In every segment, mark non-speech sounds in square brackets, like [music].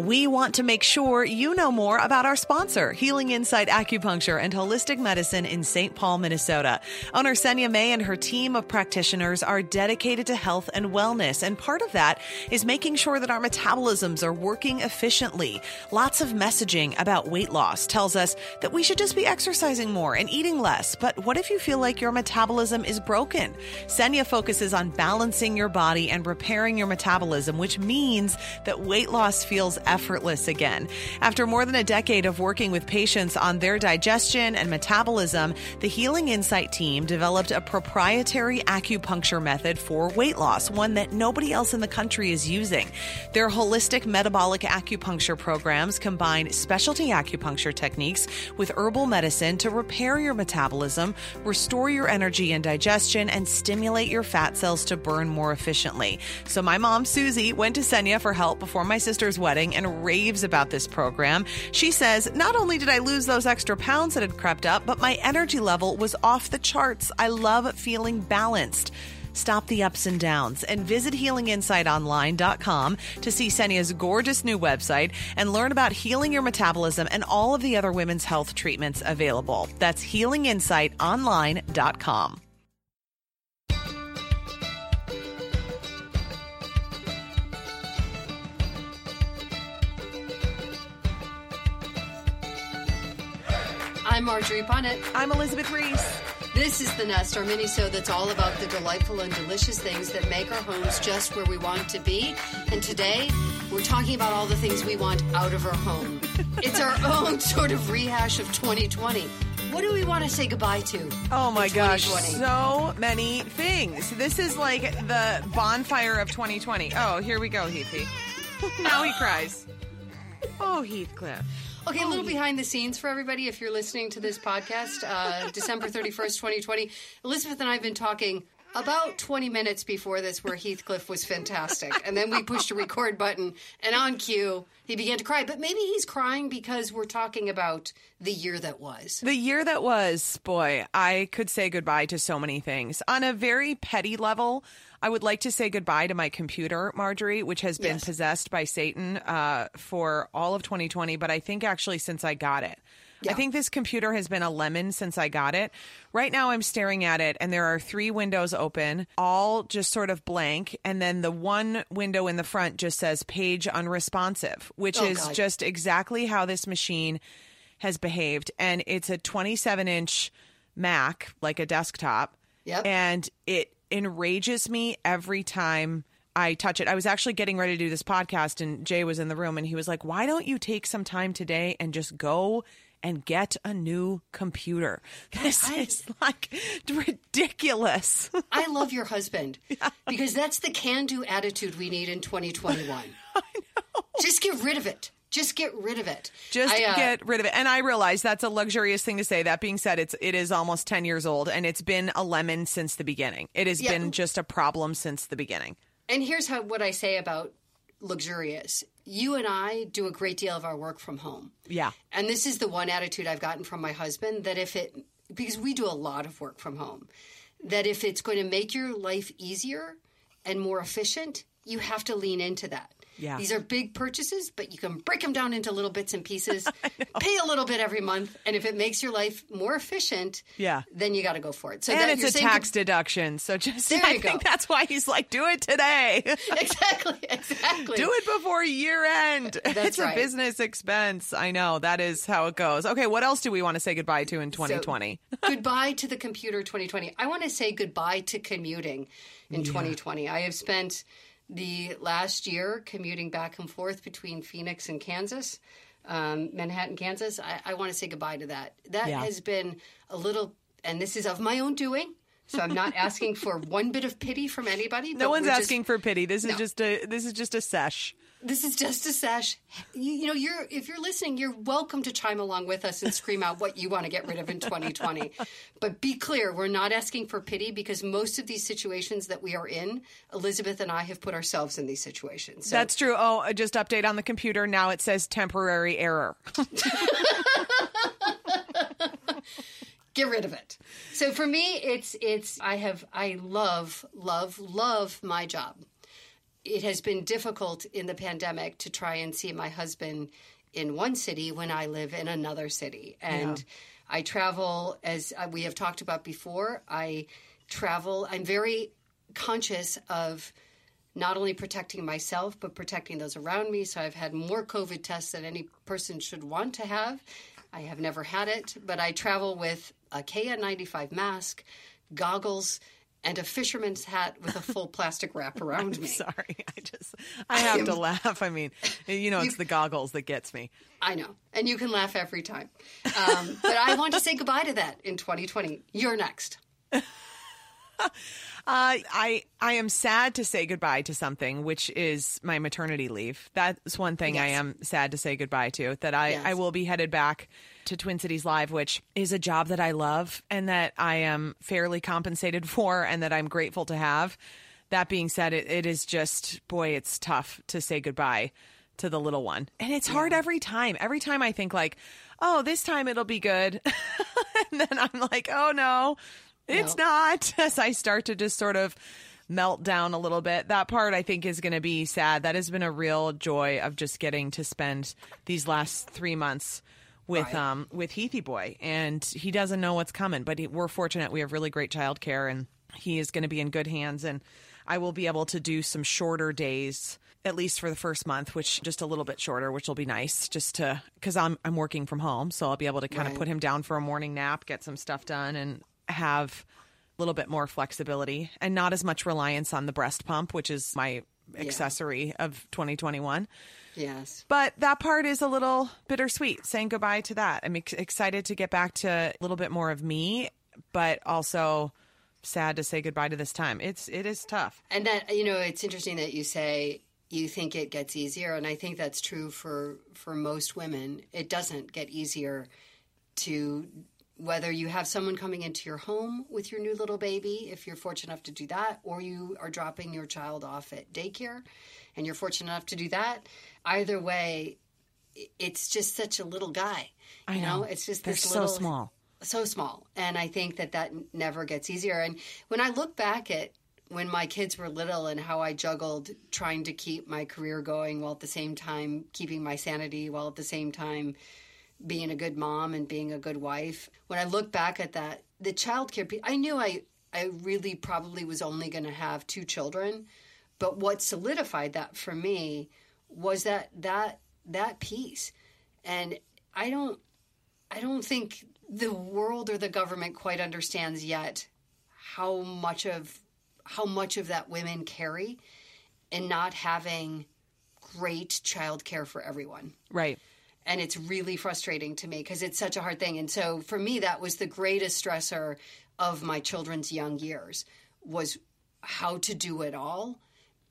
We want to make sure you know more about our sponsor, Healing Insight Acupuncture and Holistic Medicine in St. Paul, Minnesota. Owner Senya May and her team of practitioners are dedicated to health and wellness, and part of that is making sure that our metabolisms are working efficiently. Lots of messaging about weight loss tells us that we should just be exercising more and eating less. But what if you feel like your metabolism is broken? Senya focuses on balancing your body and repairing your metabolism, which means that weight loss feels effortless again. After more than a decade of working with patients on their digestion and metabolism, the Healing Insight team developed a proprietary acupuncture method for weight loss, one that nobody else in the country is using. Their holistic metabolic acupuncture programs combine specialty acupuncture techniques with herbal medicine to repair your metabolism, restore your energy and digestion, and stimulate your fat cells to burn more efficiently. So, my mom, Susie, went to Senya for help before my sister's wedding and raves about this program. She says, Not only did I lose those extra pounds that had crept up, but my energy level was off the charts. I love feeling balanced. Stop the ups and downs and visit healinginsightonline.com to see Senya's gorgeous new website and learn about healing your metabolism and all of the other women's health treatments available. That's healinginsightonline.com. I'm Marjorie Punnett. I'm Elizabeth Ries. This is The Nest, our mini show that's all about the delightful and delicious things that make our homes just where we want to be. And today, we're talking about all the things we want out of our home. [laughs] It's our own sort of rehash of 2020. What do we want to say goodbye to? Oh my gosh, so many things. This is like the bonfire of 2020. Oh, here we go, Heathy. [laughs] now he cries. Oh, Heathcliff. Okay, a little behind the scenes for everybody if you're listening to this podcast, uh, December 31st, 2020. Elizabeth and I have been talking about 20 minutes before this where Heathcliff was fantastic. And then we pushed a record button, and on cue, he began to cry. But maybe he's crying because we're talking about the year that was. The year that was, boy, I could say goodbye to so many things. On a very petty level, I would like to say goodbye to my computer, Marjorie, which has been Yes. possessed by Satan uh, for all of 2020, but I think actually since I got it. I think this computer has been a lemon since I got it. Right now, I'm staring at it, and there are three windows open, all just sort of blank. And then the one window in the front just says page unresponsive, which Oh, is God. just exactly how this machine has behaved. And it's a 27 inch Mac, like a desktop. Yep. And it enrages me every time I touch it. I was actually getting ready to do this podcast, and Jay was in the room, and he was like, Why don't you take some time today and just go and get a new computer? This I- is like ridiculous. I love your husband [laughs] because that's the can do attitude we need in 2021. [laughs] Just get rid of it. Just get rid of it. just I, uh, get rid of it. And I realize that's a luxurious thing to say. That being said, it's it is almost 10 years old and it's been a lemon since the beginning. It has Yeah. been just a problem since the beginning. And here's how what I say about luxurious. You and I do a great deal of our work from home. Yeah. And this is the one attitude I've gotten from my husband that if it because we do a lot of work from home, that if it's going to make your life easier and more efficient, you have to lean into that. Yeah. These are big purchases, but you can break them down into little bits and pieces. [laughs] Pay a little bit every month, and if it makes your life more efficient, Yeah. then you got to go for it. So and that it's a tax deduction. So just There I you think go. that's why he's like, do it today. [laughs] [laughs] exactly, exactly. do it before year end. That's it's right. a business expense. I know. That is how it goes. Okay, what else do we want to say goodbye to in 2020? goodbye to the computer 2020. I want to say goodbye to commuting in 2020. I have spent the last year commuting back and forth between Phoenix and Kansas, um, Manhattan, Kansas. I, I want to say goodbye to that. That Yeah. has been a little, and this is of my own doing. So I'm not asking for [laughs] one bit of pity from anybody. no one's just- asking for pity. This is No. just a this is just a sesh. This is just a sesh. You, you know, you're if you're listening, you're welcome to chime along with us and scream out what you want to get rid of in 2020. but be clear, we're not asking for pity because most of these situations that we are in, Elizabeth and I have put ourselves in these situations. So That's true. Oh, uh, just update on the computer. Now it says temporary error. [laughs] get rid of it. So for me, it's it's I have I love love love my job. It has been difficult in the pandemic to try and see my husband in one city when I live in another city. And yeah. I travel, as uh, we have talked about before, I travel, I'm very conscious of not only protecting myself, but protecting those around me. So I've had more COVID tests than any person should want to have. I have never had it, but I travel with a KN95 mask, goggles, and a fisherman's hat with a full plastic wrap [laughs] around I'm me. Sorry, I just I have to laugh. I mean, you know, it's you, the goggles that gets me. I know, and you can laugh every time. Um, but I want to say goodbye to that in 2020. You're next. [laughs] [laughs] Uh, I I am sad to say goodbye to something, which is my maternity leave. That's one thing yes. I am sad to say goodbye to. That I yes. I will be headed back to Twin Cities Live, which is a job that I love and that I am fairly compensated [laughs] for, and that I'm grateful to have. That being said, it, it is just boy, it's tough to say goodbye to the little one, and it's hard yeah. every time. Every time I think like, oh, this time it'll be good, [laughs] and then I'm like, oh no it's not. [laughs] As I start to just sort of melt down a little bit. That part I think is going to be sad. That has been a real joy of just getting to spend these last three months with right. um with Heathy boy, and he doesn't know what's coming. But he, we're fortunate; we have really great childcare, and he is going to be in good hands. And I will be able to do some shorter days. At least for the first month, which just a little bit shorter, which will be nice, just to because I'm I'm working from home, so I'll be able to kind right. of put him down for a morning nap, get some stuff done, and have a little bit more flexibility and not as much reliance on the breast pump, which is my accessory yeah. of 2021. Yes. But that part is a little bittersweet, saying goodbye to that. I'm ex- excited to get back to a little bit more of me, but also sad to say goodbye to this time. It's it is tough. And that you know, it's interesting that you say you think it gets easier and I think that's true for for most women. It doesn't get easier to whether you have someone coming into your home with your new little baby, if you're fortunate enough to do that, or you are dropping your child off at daycare and you're fortunate enough to do that, either way, it's just such a little guy. I you know. know, it's just They're this so small, so small, and I think that that never gets easier. And when I look back at when my kids were little and how I juggled trying to keep my career going while at the same time keeping my sanity, while at the same time being a good mom and being a good wife. When I look back at that, the childcare, I knew I, I really probably was only going to have two children, but what solidified that for me was that that that piece, and I don't, I don't think the world or the government quite understands yet how much of how much of that women carry in not having great childcare for everyone. Right and it's really frustrating to me because it's such a hard thing. And so for me, that was the greatest stressor of my children's young years was how to do it all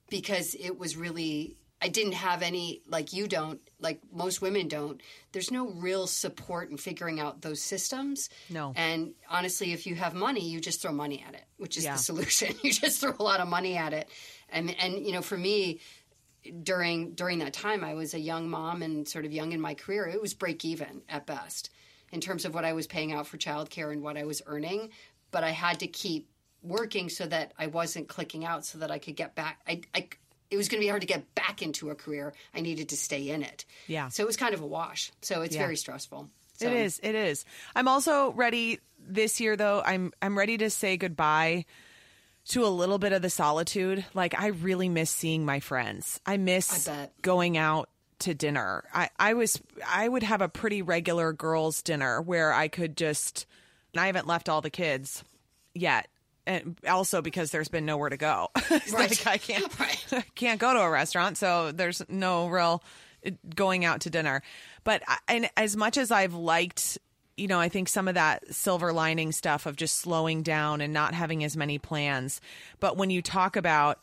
because it was really I didn't have any like you don't like most women don't. There's no real support in figuring out those systems. No. And honestly, if you have money, you just throw money at it, which is yeah. the solution. [laughs] you just throw a lot of money at it. And and you know, for me, during during that time I was a young mom and sort of young in my career it was break even at best in terms of what I was paying out for childcare and what I was earning. But I had to keep working so that I wasn't clicking out so that I could get back I, I it was going to be hard to get back into a career. I needed to stay in it. Yeah. So it was kind of a wash. So it's yeah. very stressful. So. it is. It is. I'm also ready this year though. I'm I'm ready to say goodbye to a little bit of the solitude. Like I really miss seeing my friends. I miss I going out to dinner. I, I was I would have a pretty regular girls' dinner where I could just and I haven't left all the kids yet. And also because there's been nowhere to go. [laughs] right. like I can't [laughs] right. I can't go to a restaurant, so there's no real uh, going out to dinner. But and as much as I've liked you know, I think some of that silver lining stuff of just slowing down and not having as many plans. But when you talk about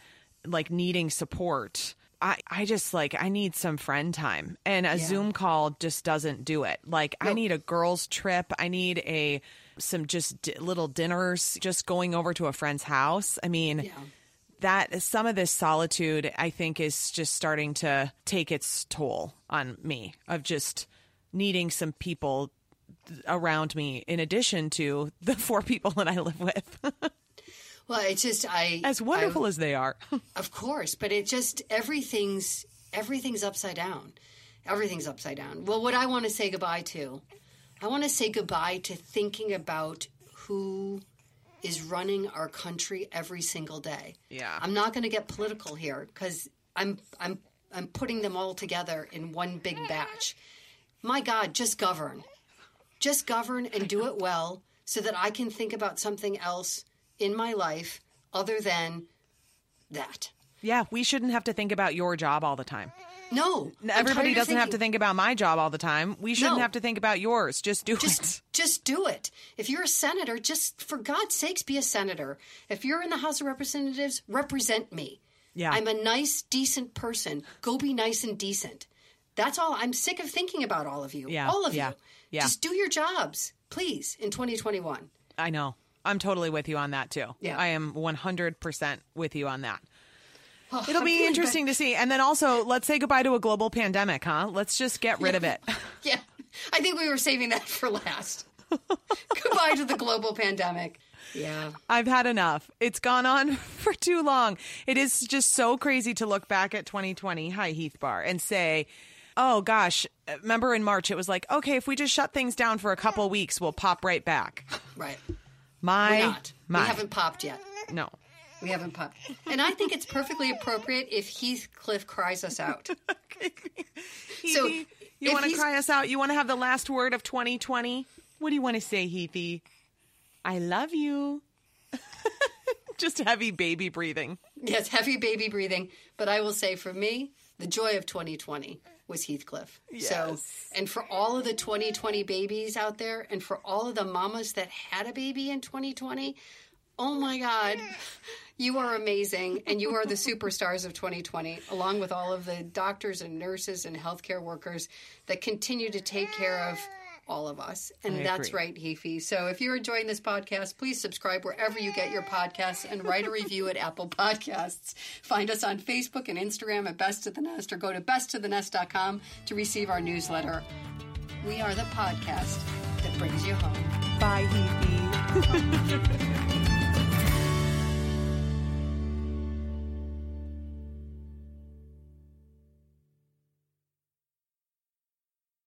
like needing support, I, I just like I need some friend time and a yeah. Zoom call just doesn't do it. Like nope. I need a girls trip. I need a some just d- little dinners, just going over to a friend's house. I mean, yeah. that some of this solitude I think is just starting to take its toll on me of just needing some people around me in addition to the [laughs] four people that I live with. [laughs] Well, it's just I As wonderful as they are. [laughs] Of course, but it just everything's everything's upside down. Everything's upside down. Well, what I want to say goodbye to, I want to say goodbye to thinking about who is running our country every single day. Yeah. I'm not going to get political here cuz I'm I'm I'm putting them all together in one big batch. My god, just govern. Just govern and do it well so that I can think about something else in my life other than that. yeah, we shouldn't have to think about your job all the time. No, Everybody doesn't have to think about my job all the time. We shouldn't No. have to think about yours. Just do Just, it. [laughs] just do it. If you're a senator, just for God's sakes, be a senator. If you're in the House of Representatives, represent me. Yeah. I'm a nice, decent person. Go be nice and decent. That's all. I'm sick of thinking about all of you. Yeah, all of yeah, you. yeah. Just do your jobs, please, in 2021. I know. I'm totally with you on that too. Yeah. I am 100% with you on that. Oh, It'll I'm be interesting to see. And then also, let's say goodbye to a global pandemic, huh? Let's just get rid of it. [laughs] Yeah, I think we were saving that for last. [laughs] Goodbye to the global pandemic. Yeah. I've had enough. It's gone on [laughs] for too long. It is just so crazy to look back at 2020, hi Heath Bar, and say, oh gosh, remember in March it was like, okay, if we just shut things down for a couple weeks, we'll pop right back. Right. My, We're not. my. We haven't popped yet. no. We haven't popped. And I think it's perfectly appropriate if Heathcliff cries us out. [laughs] So, you want to cry us out? You want to have the last word of 2020? What do you want to say, Heathy? I love you. [laughs] Just heavy baby breathing. Yes, heavy baby breathing. But I will say for me, the joy of 2020 was Heathcliff. So, Yes. and for all of the 2020 babies out there, and for all of the mamas that had a baby in 2020, oh my God, [laughs] you are amazing. And you are the superstars of 2020, along with all of the doctors and nurses and healthcare workers that continue to take care of all of us. And I that's agree. right, Heafy. So if you're enjoying this podcast, please subscribe wherever you get your podcasts and write a review at Apple Podcasts. Find us on Facebook and Instagram at Best of the Nest or go to bestofthenest.com to receive our newsletter. We are the podcast that brings you home. Bye, Heathy. [laughs]